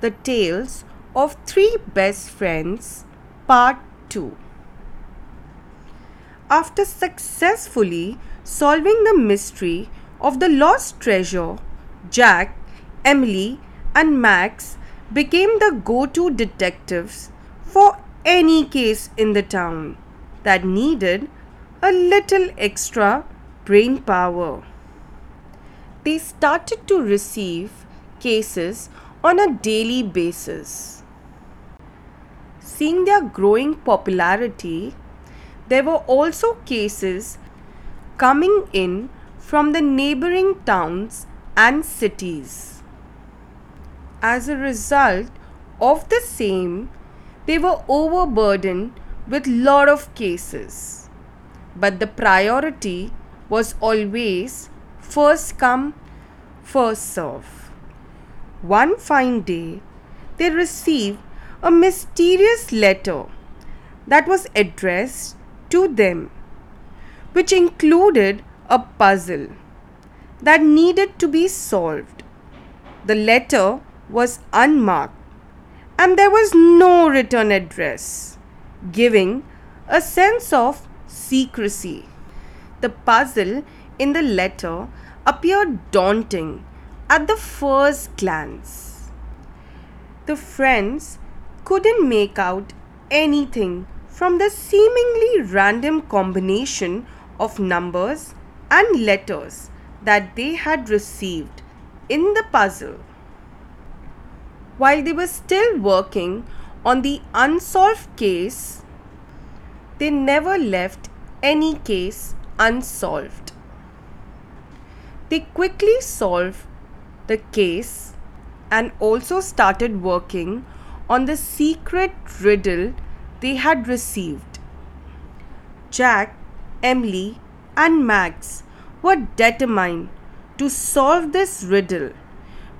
The Tales of Three Best Friends, Part 2. After successfully solving the mystery of the lost treasure, Jack, Emily, and Max became the go to detectives for any case in the town that needed a little extra brain power. They started to receive cases on a daily basis. Seeing their growing popularity, there were also cases coming in from the neighboring towns and cities. As a result of the same, they were overburdened with lot of cases. But the priority was always first come, first serve. One fine day, they received a mysterious letter that was addressed to them, which included a puzzle that needed to be solved. The letter was unmarked and there was no return address, giving a sense of secrecy. The puzzle in the letter appeared daunting at the first glance. The friends couldn't make out anything from the seemingly random combination of numbers and letters that they had received in the puzzle. While they were still working on the unsolved case, they never left any case unsolved. They quickly solved the case and also started working on the secret riddle they had received. Jack, Emily, and Max were determined to solve this riddle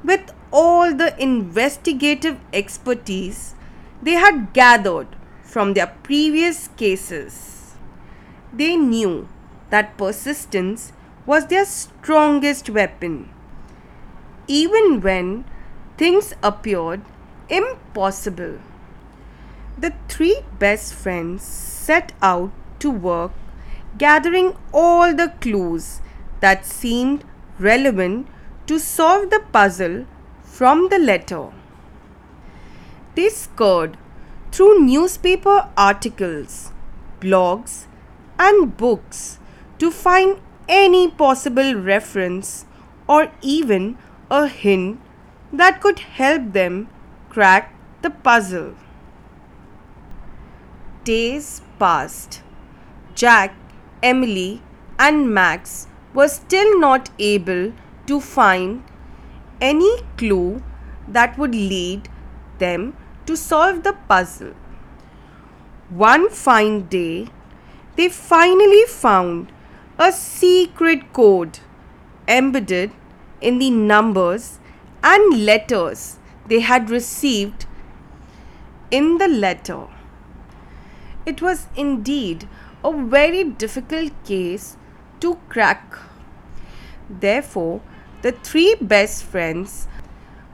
with all the investigative expertise they had gathered from their previous cases. They knew that persistence was their strongest weapon even when things appeared impossible. The three best friends set out to work gathering all the clues that seemed relevant to solve the puzzle from the letter. They scoured through newspaper articles, blogs, and books to find any possible reference or even a hint that could help them crack the puzzle. Days passed. Jack, Emily, and Max were still not able to find any clue that would lead them to solve the puzzle. One fine day, they finally found a secret code embedded in the numbers and letters they had received in the letter. It was indeed a very difficult case to crack. Therefore, the three best friends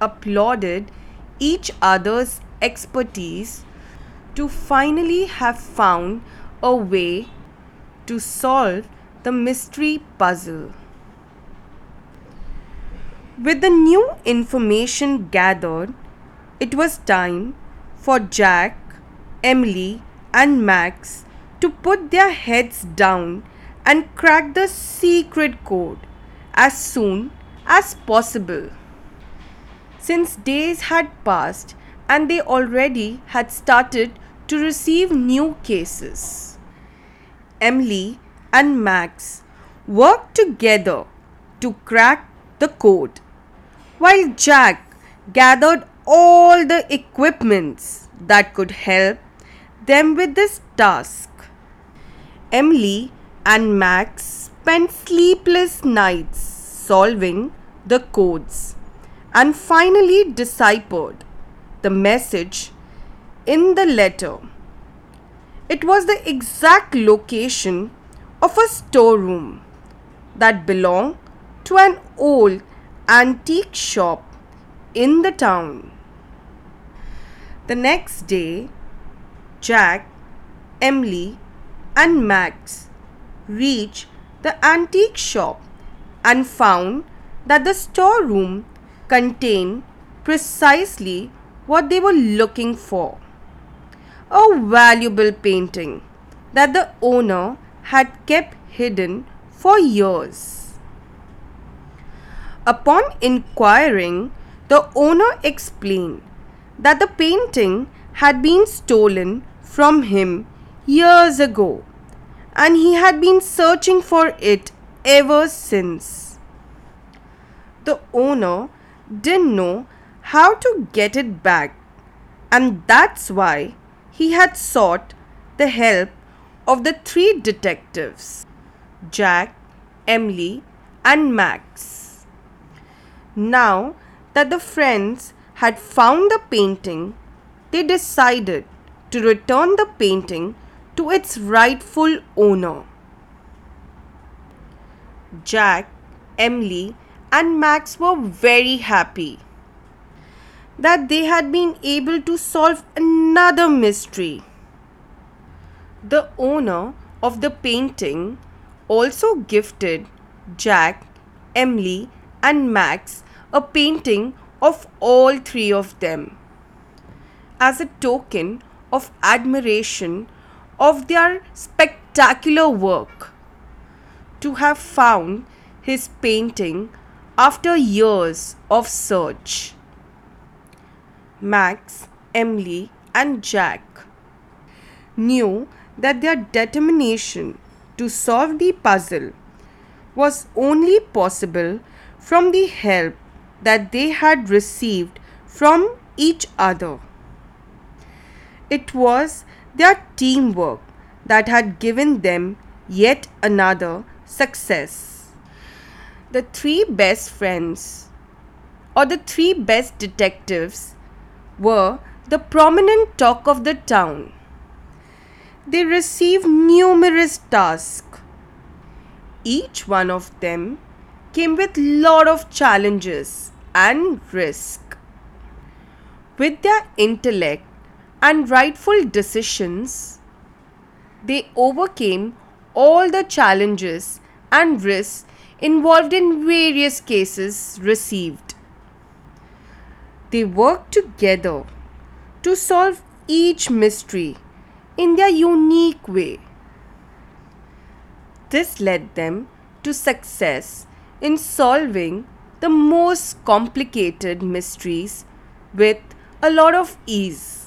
applauded each other's expertise to finally have found a way to solve the mystery puzzle. With the new information gathered, it was time for Jack, Emily, and Max to put their heads down and crack the secret code as soon as possible. Since days had passed and they already had started to receive new cases, Emily and Max worked together to crack the code while Jack gathered all the equipments that could help them with this task. Emily and Max spent sleepless nights solving the codes and finally deciphered the message in the letter. It was the exact location of a storeroom that belonged to an old antique shop in the town. The next day, Jack, Emily, and Max reached the antique shop and found that the storeroom contained precisely what they were looking for a valuable painting that the owner had kept hidden for years. Upon inquiring, the owner explained that the painting had been stolen from him years ago and he had been searching for it ever since. The owner didn't know how to get it back, and that's why he had sought the help of the three detectives Jack, Emily, and Max. Now that the friends had found the painting, they decided to return the painting to its rightful owner. Jack, Emily, and Max were very happy that they had been able to solve another mystery. The owner of the painting also gifted Jack, Emily, and Max a painting of all three of them as a token of admiration of their spectacular work. To have found his painting after years of search. Max, Emily, and Jack knew that their determination to solve the puzzle was only possible from the help that they had received from each other. It was their teamwork that had given them yet another success. The three best friends, or the three best detectives, were the prominent talk of the town. They received numerous tasks. Each one of them came with lot of challenges and risk. With their intellect and rightful decisions, they overcame all the challenges and risks involved in various cases received. They worked together to solve each mystery in their unique way. This led them to success in solving the most complicated mysteries with a lot of ease.